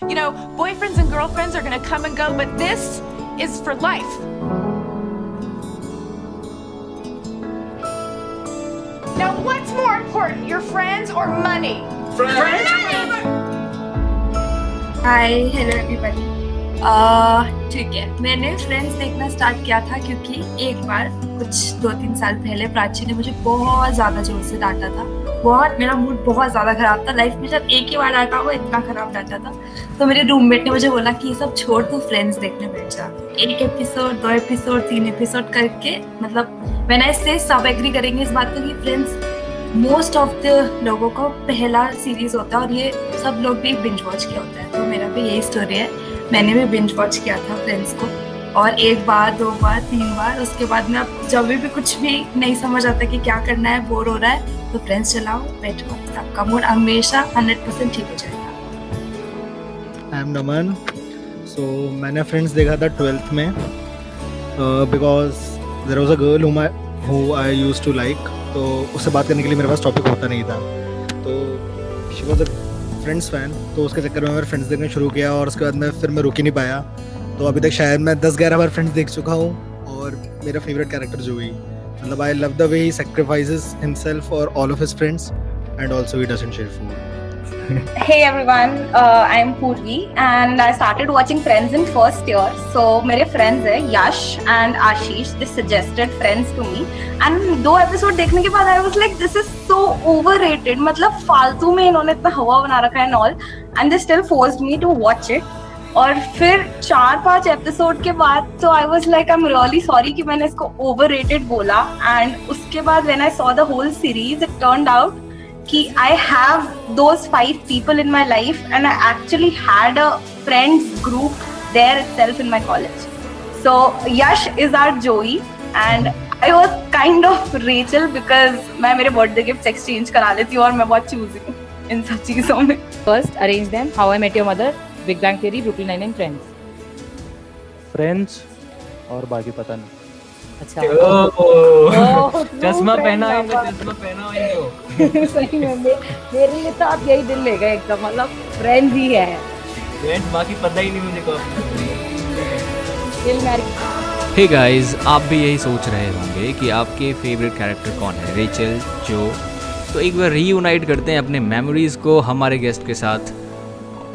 You know, boyfriends and girlfriends are gonna come and go, but this is for life. Now, what's more important, your friends or money? Friends. Hi hello everybody ठीक है मैंने friends देखना start किया था क्योंकि एक बार कुछ दो तीन साल पहले प्राची ने मुझे बहुत ज़्यादा जोर से डांटा था बहुत, मेरा मूड बहुत ज़्यादा ख़राब था। लाइफ में जब एक ही बार डांटा हुआ इतना ख़राब डांटा था। तो मेरे रूममेट ने मुझे बोला कि ये सब छोड़ तो फ्रेंड्स देखने बैठ जा। एक एपिसोड दो एपिसोड तीन एपिसोड करके मतलब मैंने इससे सब एग्री करेंगे इस बात को कि फ्रेंड्स मोस्ट ऑफ़ द लोगों को पहला सीरीज़ होता है और ये सब लोग भी बिंज वॉच किया होता है। तो मेरा भी यही स्टोरी है। मैंने भी बिंज वॉच किया था फ्रेंड्स को। और एक बार, दो बार, तीन बार, उसके बाद में अब जब भी कुछ भी नहीं समझ आता कि क्या करना है, बोर हो रहा है तो फ्रेंड्स चलाओ, बैठो। आपका मूड हमेशा हंड्रेड परसेंट ठीक हो जाएगा। आई एम नमन सो मैंने फ्रेंड्स देखा था ट्वेल्थ में because there was a girl who I used to like तो उससे बात करने के लिए मेरे पास टॉपिक होता नहीं था। तो she was a Friends fan तो उसके चक्कर में मैंने फ्रेंड्स देखना शुरू किया और उसके बाद मैं फिर मैं रुक ही नहीं पाया। तो अभी तक शायद मैं दस ग्यारह बार फ्रेंड्स देख चुका हूँ और मेरा फेवरेट कैरेक्टर जो ही मतलब I love the way he sacrifices himself और all of his friends and also he doesn't share food hey everyone, uh, I am Purvi and I started watching Friends in first year. So मेरे friends है Yash and Ashish. They suggested Friends to me and दो episode देखने के बाद I was like this is so overrated. मतलब फालतू में इन्होंने इतना हवा बना रखा है and all and they still forced me to watch it. और फिर चार पाँच एपिसोड के बाद तो I was like I am really sorry कि मैंने इसको ओवर बोला. एंड उसके बाद when I saw the whole series it turn out कि I have those five people in my life and I actually had a friends group there self in my college so Yash is our Joey and I was kind of Rachel because मैं मेरे birthday gift exchange करा लेती हूँ और मैं बहुत choose इन सब चीज़ों में। First arrange them How I Met Your Mother Big Bang Theory, Brooklyn Nine-Nine, Friends. Friends और बाकी पता नहीं। अच्छा। चश्मा पहना है। चश्मा पहना है सही में मेरे लिए तो आप यही दिल ले गए एकदम मतलब फ्रेंड्स ही है। फ्रेंड्स बाकी पता ही नहीं मुझे मैर हे गाइस आप भी यही सोच रहे होंगे कि आपके फेवरेट कैरेक्टर कौन है रेचल जो तो एक बार रीयूनाइट करते हैं अपने मेमोरीज़ को हमारे गेस्ट के साथ।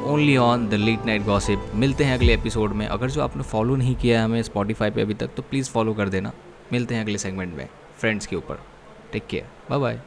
Only on the late night gossip मिलते हैं अगले एपिसोड में। अगर जो आपने फॉलो नहीं किया है हमें स्पॉटीफाई पे अभी तक तो प्लीज़ फॉलो कर देना। मिलते हैं अगले सेगमेंट में फ्रेंड्स के ऊपर। Take care bye bye